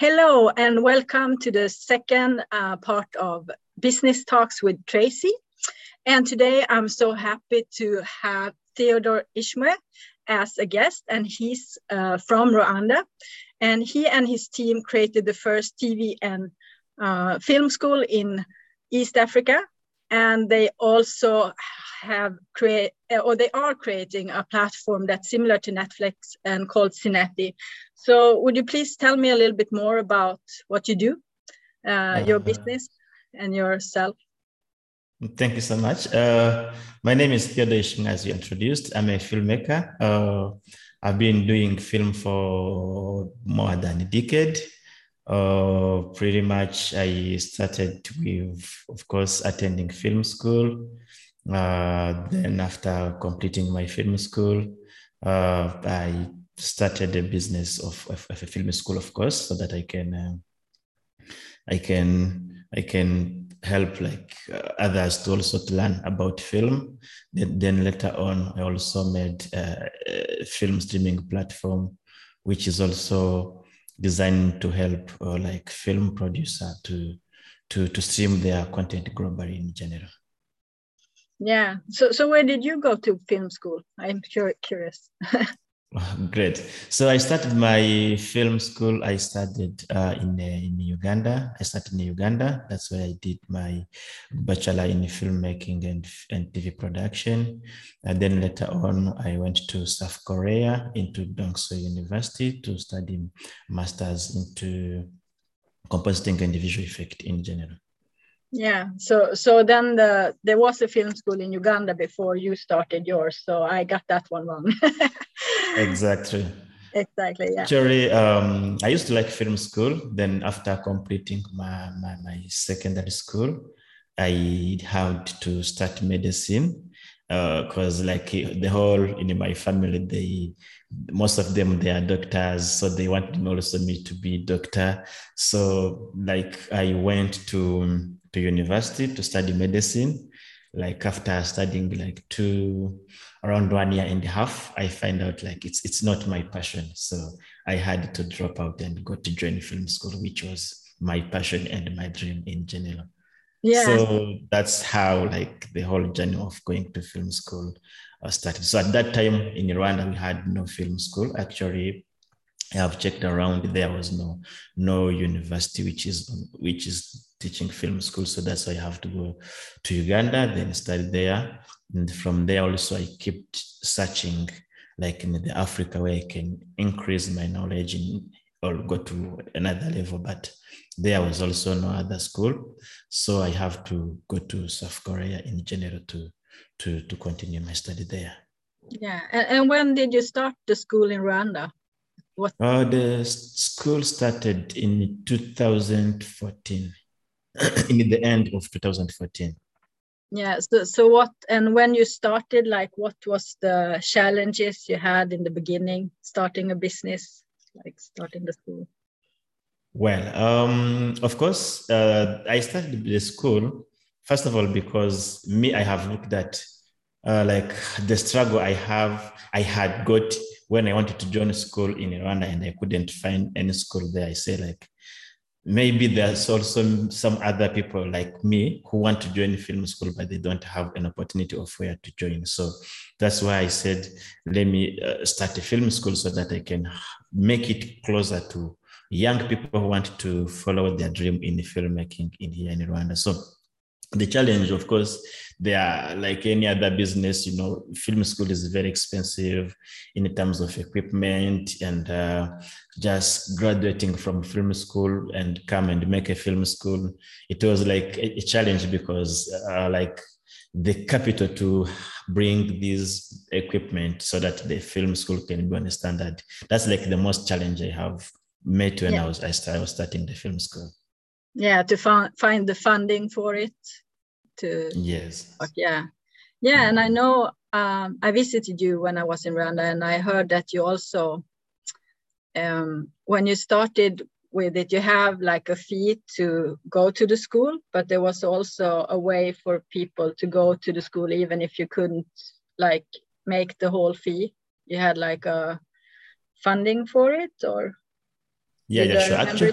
Hello and welcome to the second uh, part of Business Talks with Tracy. And today I'm so happy to have Theodore Ishimwe as a guest, and he's uh, from Rwanda. And he and his team created the first TV and uh, film school in East Africa. And they also have create or they are creating a platform that's similar to Netflix and called Cinetie. So would you please tell me a little bit more about what you do, uh, uh, your business and yourself? Thank you so much. Uh, my name is Theodore as you introduced. I'm a filmmaker. Uh, I've been doing film for more than a decade. Uh, pretty much, I started with, of course, attending film school. Uh, then, after completing my film school, uh, I started a business of, of, of, a film school, of course, so that I can, uh, I can, I can help like uh, others to also to learn about film. Then, then later on, I also made a film streaming platform, which is also designed to help uh, like film producer to to to stream their content globally in general yeah so so where did you go to film school i'm curious Great. So I started my film school. I started uh, in uh, in Uganda. I started in Uganda. That's where I did my bachelor in filmmaking and and TV production. And then later on, I went to South Korea into Dongseo University to study masters into compositing and visual effect in general. Yeah. So so then the there was a film school in Uganda before you started yours. So I got that one wrong. exactly. Exactly. Yeah. Actually, um, I used to like film school. Then after completing my, my, my secondary school, I had to start medicine because uh, like the whole in my family they most of them they are doctors so they wanted also me to be doctor so like i went to to university to study medicine. Like after studying like two, around one year and a half, I find out like it's it's not my passion. So I had to drop out and go to join film school, which was my passion and my dream in general. Yeah. So that's how like the whole journey of going to film school uh, started. So at that time in Rwanda, we had no film school. Actually, I have checked around. There was no no university which is which is teaching film school. So that's why I have to go to Uganda, then study there. And from there also I kept searching like in the Africa where I can increase my knowledge in or go to another level. But there was also no other school. So I have to go to South Korea in general to to to continue my study there. Yeah. And, and when did you start the school in Rwanda? What? Uh, the school started in 2014. in the end of 2014 yeah so, so what and when you started like what was the challenges you had in the beginning starting a business like starting the school? Well um of course uh, i started the school first of all because me i have looked at uh, like the struggle i have i had got when i wanted to join a school in rwanda and i couldn't find any school there. I say like maybe there's also some other people like me who want to join film school but they don't have an opportunity of where to join. So that's why i said let me uh, start a film school so that i can make it closer to young people who want to follow their dream in filmmaking in here in rwanda. So the challenge of course they are like any other business you know film school is very expensive in terms of equipment and uh, just graduating from film school and come and make a film school. It was like a, challenge because uh, like the capital to bring this equipment so that the film school can be on a standard. That's like the most challenge i have met when yeah. i was I, started, I was starting the film school yeah to find find the funding for it to yes. yeah. Yeah and i know um, i visited you when i was in rwanda and i heard that you also um, when you started with it you have like a fee to go to the school but there was also a way for people to go to the school even if you couldn't like make the whole fee. You had like a funding for it or Yeah, yeah, sure. Actually,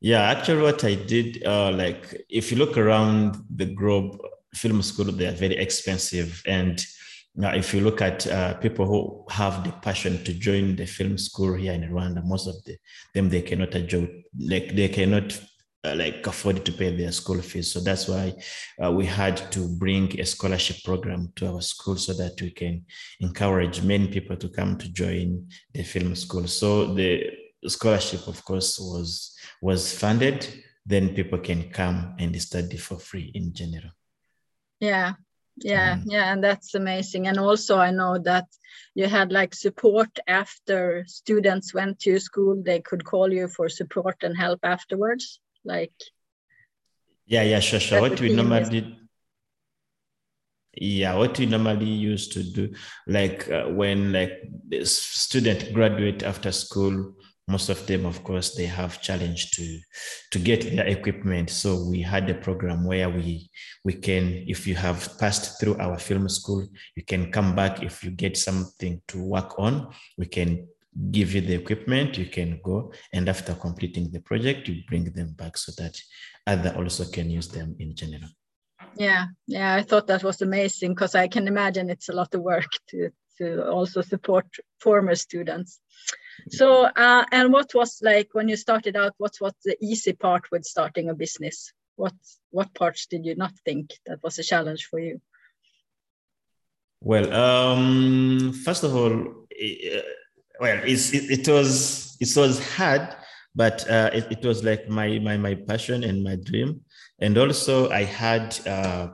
yeah, actually, what I did, uh, like, if you look around the globe, film school, they are very expensive. And now, if you look at uh, people who have the passion to join the film school here in Rwanda, most of the, them they cannot enjoy, like they cannot uh, like afford to pay their school fees. So that's why uh, we had to bring a scholarship program to our school so that we can encourage many people to come to join the film school. So the scholarship, of course, was was funded. Then people can come and study for free in general. Yeah, yeah mm. yeah and that's amazing and also i know that you had like support after students went to school they could call you for support and help afterwards like yeah yeah sure sure what we normally yeah what we normally used to do like uh, when like the student graduate after school most of them of course they have challenge to to get their equipment so we had a program where we we can if you have passed through our film school you can come back if you get something to work on we can give you the equipment, you can go. And after completing the project, you bring them back so that other also can use them in general. Yeah, yeah, I thought that was amazing because I can imagine it's a lot of work to, to also support former students. So, uh, and what was like when you started out, what was the easy part with starting a business? What, what parts did you not think that was a challenge for you? Well, um, first of all, well, it's, it, it was it was hard, but uh, it, it was like my, my my passion and my dream. And also, I had uh,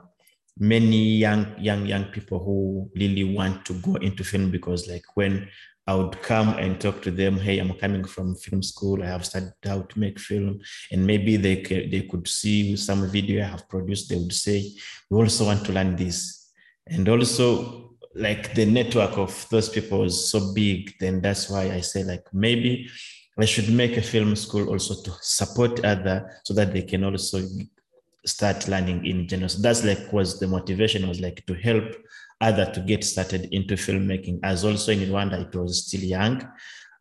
many young young young people who really want to go into film because, like, when I would come and talk to them. Hey, I'm coming from film school. I have studied how to make film, and maybe they could, they could see some video I have produced. They would say, "We also want to learn this," and also like the network of those people is so big, then that's why I say like maybe I should make a film school also to support other so that they can also start learning in general. So that's like was the motivation was like to help other to get started into filmmaking. As also in Rwanda, it was still young.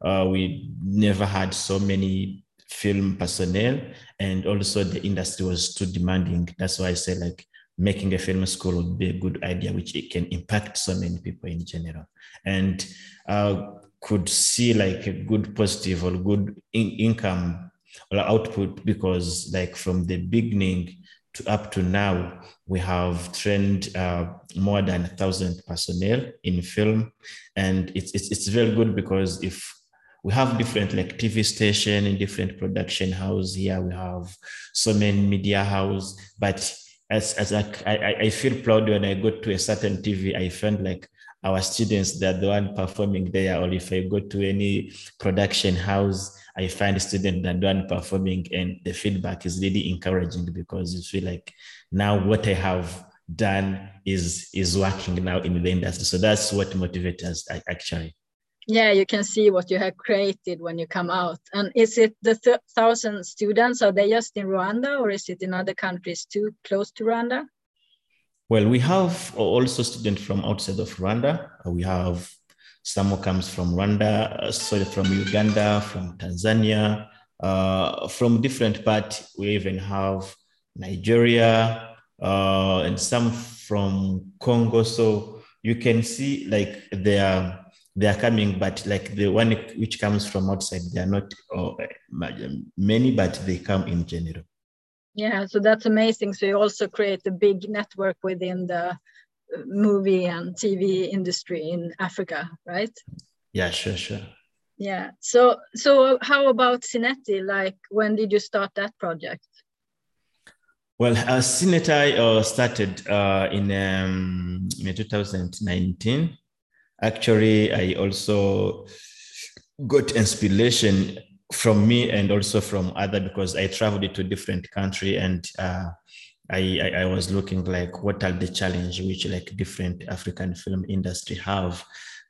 Uh, we never had so many film personnel, and also the industry was too demanding. That's why I say like making a film school would be a good idea, which it can impact so many people in general. And uh, could see like a good positive or good in- income or output because like from the beginning to up to now, we have trained uh, more than a thousand personnel in film. And it's, it's, it's very good because if we have different like TV station and different production house here, we have so many media house, but as as I, I, I feel proud when I go to a certain TV, I find like our students they're the one performing there. Or if I go to any production house, I find students that the one performing, and the feedback is really encouraging because you feel like now what I have done is is working now in the industry. So that's what motivates us actually yeah you can see what you have created when you come out and is it the th thousand students are they just in rwanda or is it in other countries too close to rwanda well we have also students from outside of rwanda. We have some who comes from rwanda uh, sorry from uganda from tanzania uh, from different parts we even have nigeria uh, and some from congo. So you can see like there they are coming, but like the one which comes from outside, they are not oh, many, but they come in general. Yeah, so that's amazing. So you also create a big network within the uh, movie and TV industry in Africa, right? Yeah, sure, sure. Yeah. So, so how about Cinetie? Like, when did you start that project? Well, uh, Cinetie uh, started uh, in um, in 2019 actually i also got inspiration from me and also from other because i traveled to different country and uh, I, I, I was looking like what are the challenge which like different african film industry have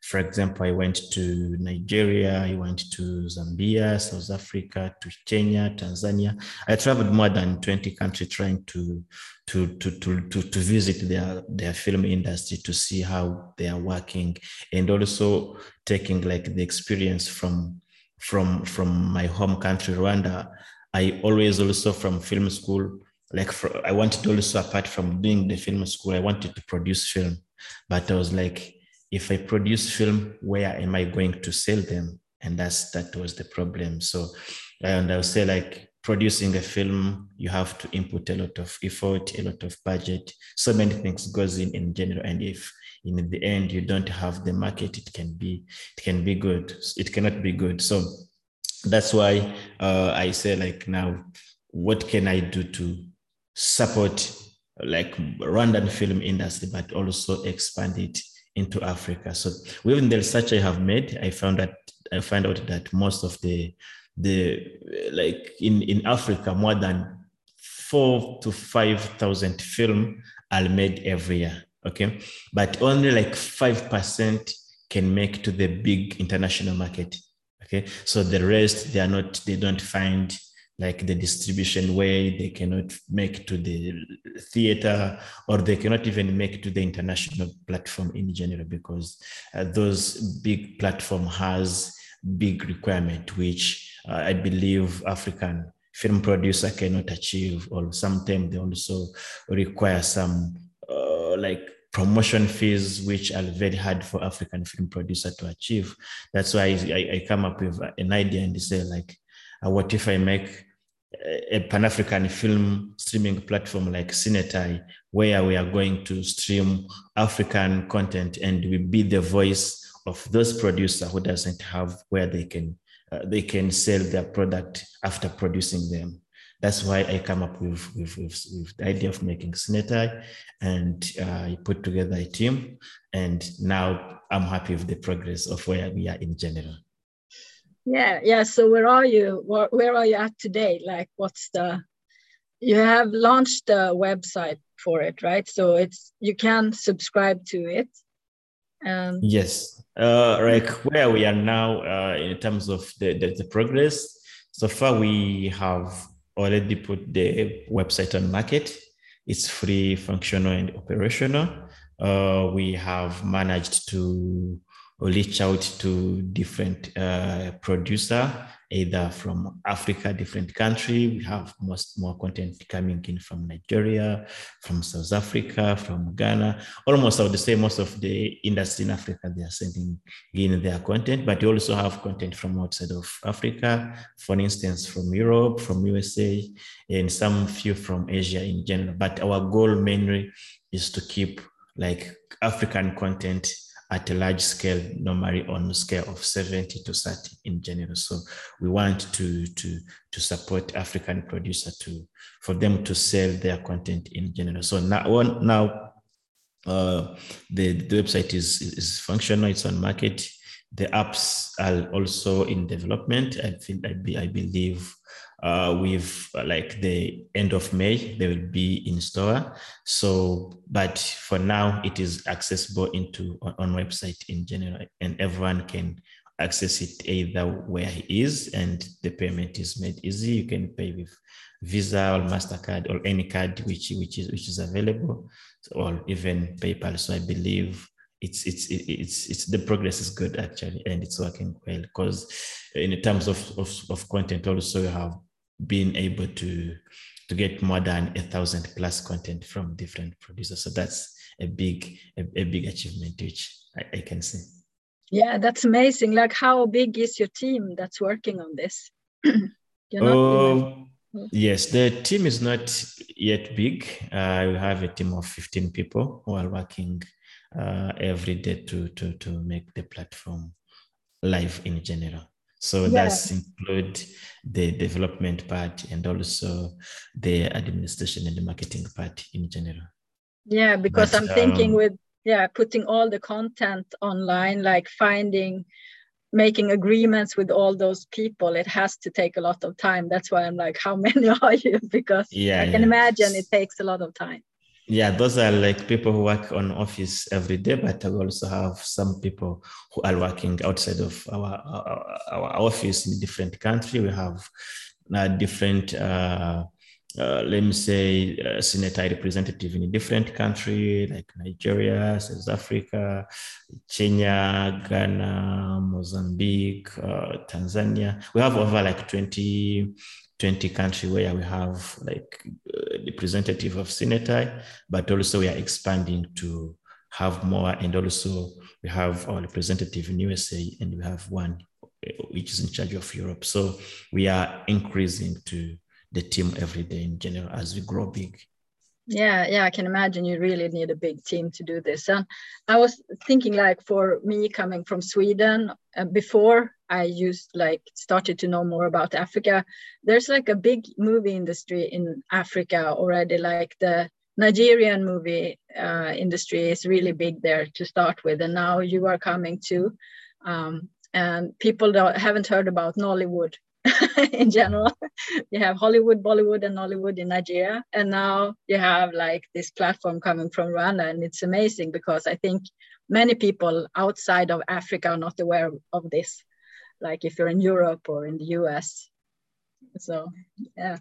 for example, I went to Nigeria, I went to Zambia, South Africa, to Kenya, Tanzania. I traveled more than 20 countries trying to to to to to, to visit their their film industry to see how they are working and also taking like the experience from from from my home country, Rwanda, I always also from film school, like for, I wanted also apart from doing the film school, I wanted to produce film, but I was like, if I produce film, where am I going to sell them? And that's that was the problem. So, and I would say like producing a film, you have to input a lot of effort, a lot of budget. So many things goes in in general. And if in the end you don't have the market, it can be it can be good. It cannot be good. So that's why uh, I say like now, what can I do to support like Rwandan film industry, but also expand it into Africa. So within the research I have made, I found that I find out that most of the the like in in Africa, more than four to five thousand film are made every year. Okay, but only like five percent can make to the big international market. Okay, so the rest they are not they don't find like the distribution way they cannot make to the theater or they cannot even make to the international platform in general because uh, those big platform has big requirement which uh, i believe african film producer cannot achieve or sometimes they also require some uh, like promotion fees which are very hard for african film producer to achieve that's why i, I come up with an idea and say like uh, what if i make a Pan-African film streaming platform like Cinetie, where we are going to stream African content and we be the voice of those producers who doesn't have where they can uh, they can sell their product after producing them. That's why I come up with, with, with, with the idea of making Cinetie and uh, I put together a team. And now I'm happy with the progress of where we are in general. Yeah, yeah. So where are you? Where, where are you at today? Like, what's the? You have launched a website for it, right? So it's you can subscribe to it. Um, yes, uh, like where we are now uh, in terms of the, the, the progress. So far, we have already put the website on market. It's free, functional, and operational. Uh, we have managed to reach out to different uh, producer, either from Africa, different country. We have most more content coming in from Nigeria, from South Africa, from Ghana. Almost I would say most of the industry in Africa, they are sending in their content, but we also have content from outside of Africa, for instance, from Europe, from USA, and some few from Asia in general. But our goal mainly is to keep like African content at a large scale, normally on a scale of 70 to 30 in general. So we want to, to, to support African producer to, for them to sell their content in general. So now, now uh, the, the website is, is functional, it's on market. The apps are also in development. I feel I, be, I believe uh, with uh, like the end of May, they will be in store. So, but for now, it is accessible into on, on website in general, and everyone can access it either where he is, and the payment is made easy. You can pay with Visa or Mastercard or any card which which is which is available, or even PayPal. So I believe it's it's it's it's the progress is good actually and it's working well because in terms of, of, of content also you have being able to to get more than a thousand plus content from different producers. So that's a big a, a big achievement which I, I, can see. Yeah, that's amazing. Like how big is your team that's working on this? oh, yes, the team is not yet big. Uh, we have a team of 15 people who are working uh, every day to, to, to make the platform live in general. So yeah. that's include the development part and also the administration and the marketing part in general. Yeah, because but, I'm thinking um, with yeah, putting all the content online, like finding making agreements with all those people, it has to take a lot of time. That's why I'm like, how many are you? Because yeah, I can yeah. imagine it takes a lot of time yeah those are like people who work on office every day but we also have some people who are working outside of our our, our office in different country we have uh, different uh, uh, let me say, Cinetie representative in a different country like Nigeria, South Africa, Kenya, Ghana, Mozambique, uh, Tanzania. We have over like 20, 20 country where we have like uh, representative of Cinetie, but also we are expanding to have more. And also we have our representative in USA and we have one uh, which is in charge of Europe. So we are increasing to the team every day in general as we grow big. Yeah, yeah, I can imagine you really need a big team to do this. And I was thinking, like, for me coming from Sweden, uh, before I used like started to know more about Africa, there's like a big movie industry in Africa already. Like the Nigerian movie uh, industry is really big there to start with, and now you are coming too. Um, and people don't, haven't heard about Nollywood in general. you have Hollywood, Bollywood, and Nollywood in Nigeria. And now you have like this platform coming from Rwanda. And it's amazing because I think many people outside of Africa are not aware of this. Like if you're in Europe or in the US. So yeah.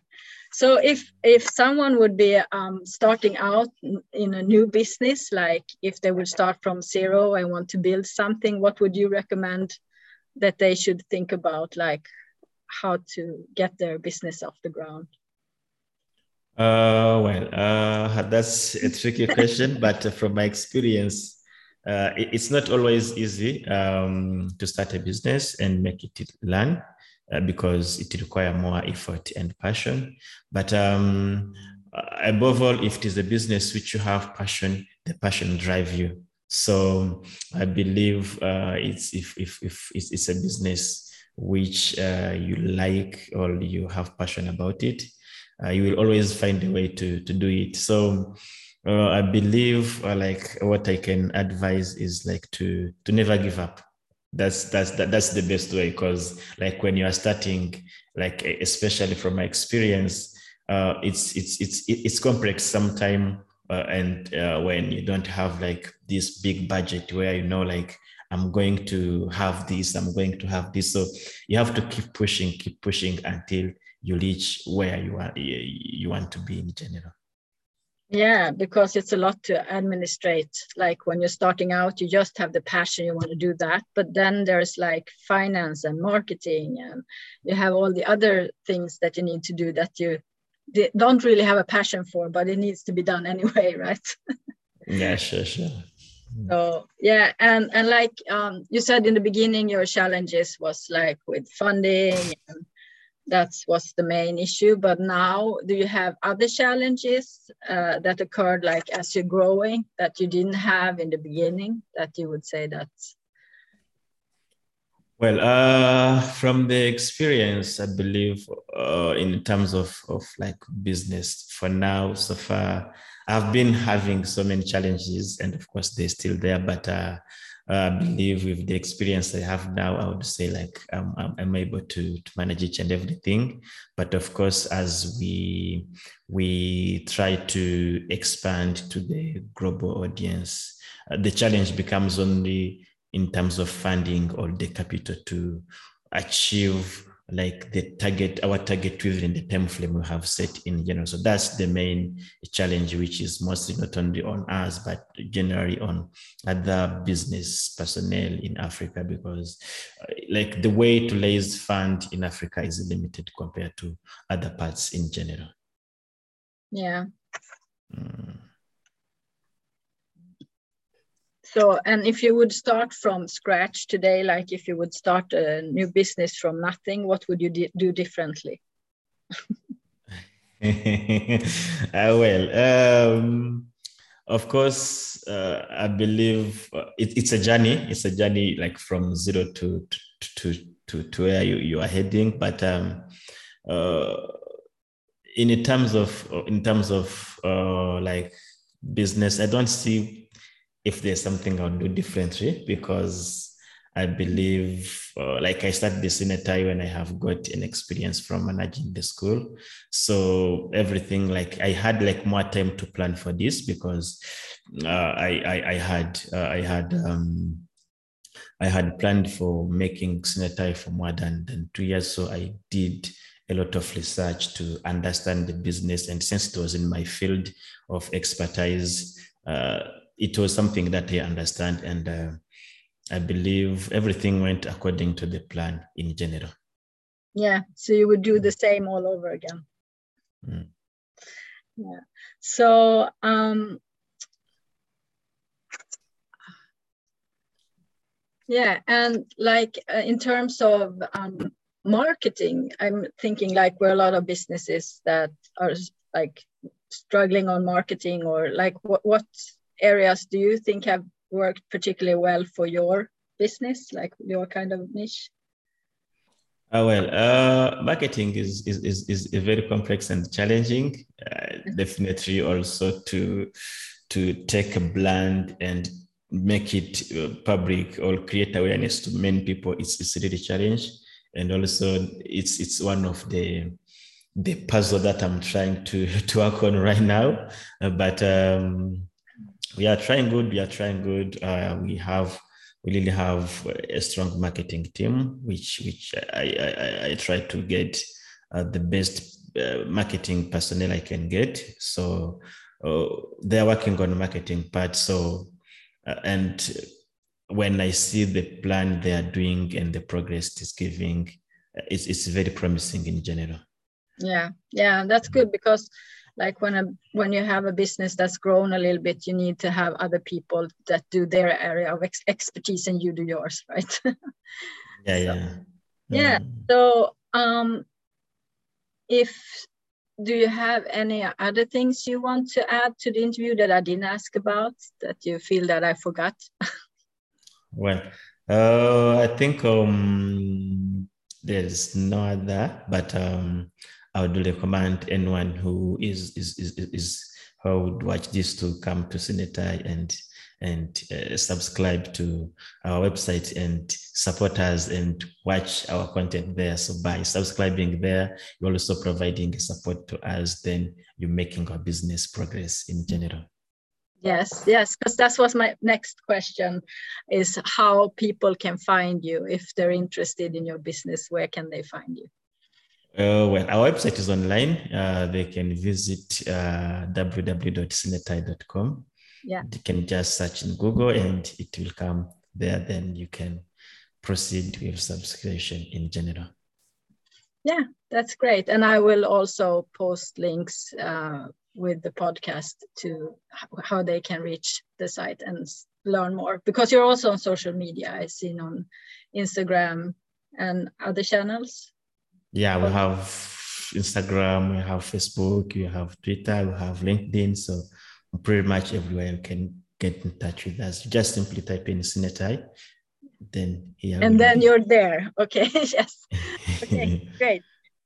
So if if someone would be um, starting out in a new business, like if they would start from zero and want to build something, what would you recommend that they should think about? Like how to get their business off the ground? Uh, well, uh, that's a tricky question, but from my experience, uh, it's not always easy um, to start a business and make it learn uh, because it requires more effort and passion. But um, above all, if it is a business which you have passion, the passion drive you. So I believe uh, it's if, if, if it's a business which uh, you like or you have passion about it, uh, you will always find a way to, to do it. So uh, I believe uh, like what I can advise is like to, to never give up. That's, that's, that, that's the best way. Cause like when you are starting, like, especially from my experience, uh, it's, it's, it's, it's complex sometimes. Uh, and when you don't have like this big budget where you know like I'm going to have this, I'm going to have this. So you have to keep pushing, keep pushing until you reach where you are you want to be in general. Yeah, because it's a lot to administrate. Like when you're starting out, you just have the passion, you want to do that. But then there's like finance and marketing, and you have all the other things that you need to do that you don't really have a passion for, but it needs to be done anyway, right? yeah, sure, sure. Mm. so yeah and and like um, you said in the beginning your challenges was like with funding that was the main issue but now do you have other challenges uh, that occurred like as you're growing that you didn't have in the beginning that you would say that well uh, from the experience i believe uh, in terms of, of like business for now so far I've been having so many challenges, and of course they're still there. But uh, I believe with the experience I have now, I would say like I'm, I'm able to, to manage each and everything. But of course, as we we try to expand to the global audience, uh, the challenge becomes only in terms of funding or the capital to achieve like the target, our target within the time frame we have set in general. So that's the main challenge, which is mostly not only on us, but generally on other business personnel in Africa, because uh, like the way to raise fund in Africa is limited compared to other parts in general. Yeah. Mm. So, and if you would start from scratch today, like if you would start a new business from nothing, what would you do differently? uh, well, um, of course, uh, I believe uh, it, it's a journey. It's a journey like from zero to to to, to where you, you are heading. But um, uh, in terms of in terms of uh, like business, I don't see if there's something I'll do differently because I believe, uh, like I started the Cinetie when I have got an experience from managing the school. So everything, like I had like more time to plan for this because uh, I, I, I had uh, I had um, I had planned for making Cinetie for more than, than two years. So I did a lot of research to understand the business. And since it was in my field of expertise, uh, it was something that I understand. And uh, I believe everything went according to the plan in general. Yeah. So you would do the same all over again. Mm. Yeah. So, um, yeah, and like uh, in terms of um, marketing, I'm thinking like we're a lot of businesses that are like struggling on marketing or like what, what areas do you think have worked particularly well for your business, like your kind of niche? Uh, well, uh, marketing is, is, is, is very complex and challenging. Uh, definitely also to, to take a brand and make it uh, public or create awareness to many people, it's, it's really challenge. And also it's, it's one of the, the puzzle that I'm trying to, to work on right now. Uh, but um, we are trying good. We are trying good. Uh, we have we really have a strong marketing team, which which I I, I try to get uh, the best uh, marketing personnel I can get. So uh, they're working on the marketing part. So uh, and when I see the plan they are doing and the progress it's giving, it's it's very promising in general. Yeah, yeah, that's good because like when a when you have a business that's grown a little bit you need to have other people that do their area of ex expertise and you do yours right? Yeah yeah. yeah. Mm. so um if do you have any other things you want to add to the interview that i didn't ask about that you feel that i forgot? Well uh, i think um there's no other but um I would recommend anyone who is is is, is who would watch this to come to Cinetie and and uh, subscribe to our website and support us and watch our content there. So by subscribing there, you're also providing support to us. Then you're making our business progress in general. Yes, yes, because that was my next question: is how people can find you if they're interested in your business. Where can they find you? Uh, well, our website is online. Uh, they can visit uh, www.cinetie.com. Yeah. You can just search in Google and it will come there. Then you can proceed with subscription in general. Yeah, that's great. And I will also post links uh, with the podcast to how they can reach the site and learn more because you're also on social media. I've seen on Instagram and other channels. Yeah, we have Instagram, we have Facebook, we have Twitter, we have LinkedIn. So pretty much everywhere you can get in touch with us. Just simply type in Cinetie, then here. And then be. you're there. Okay. yes. Okay, great.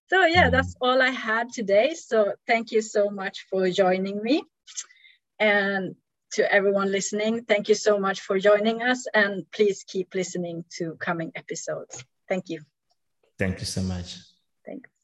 So yeah, that's all I had today. So thank you so much for joining me. And to everyone listening, thank you so much for joining us. And please keep listening to coming episodes. Thank you. Thank you so much. Thanks.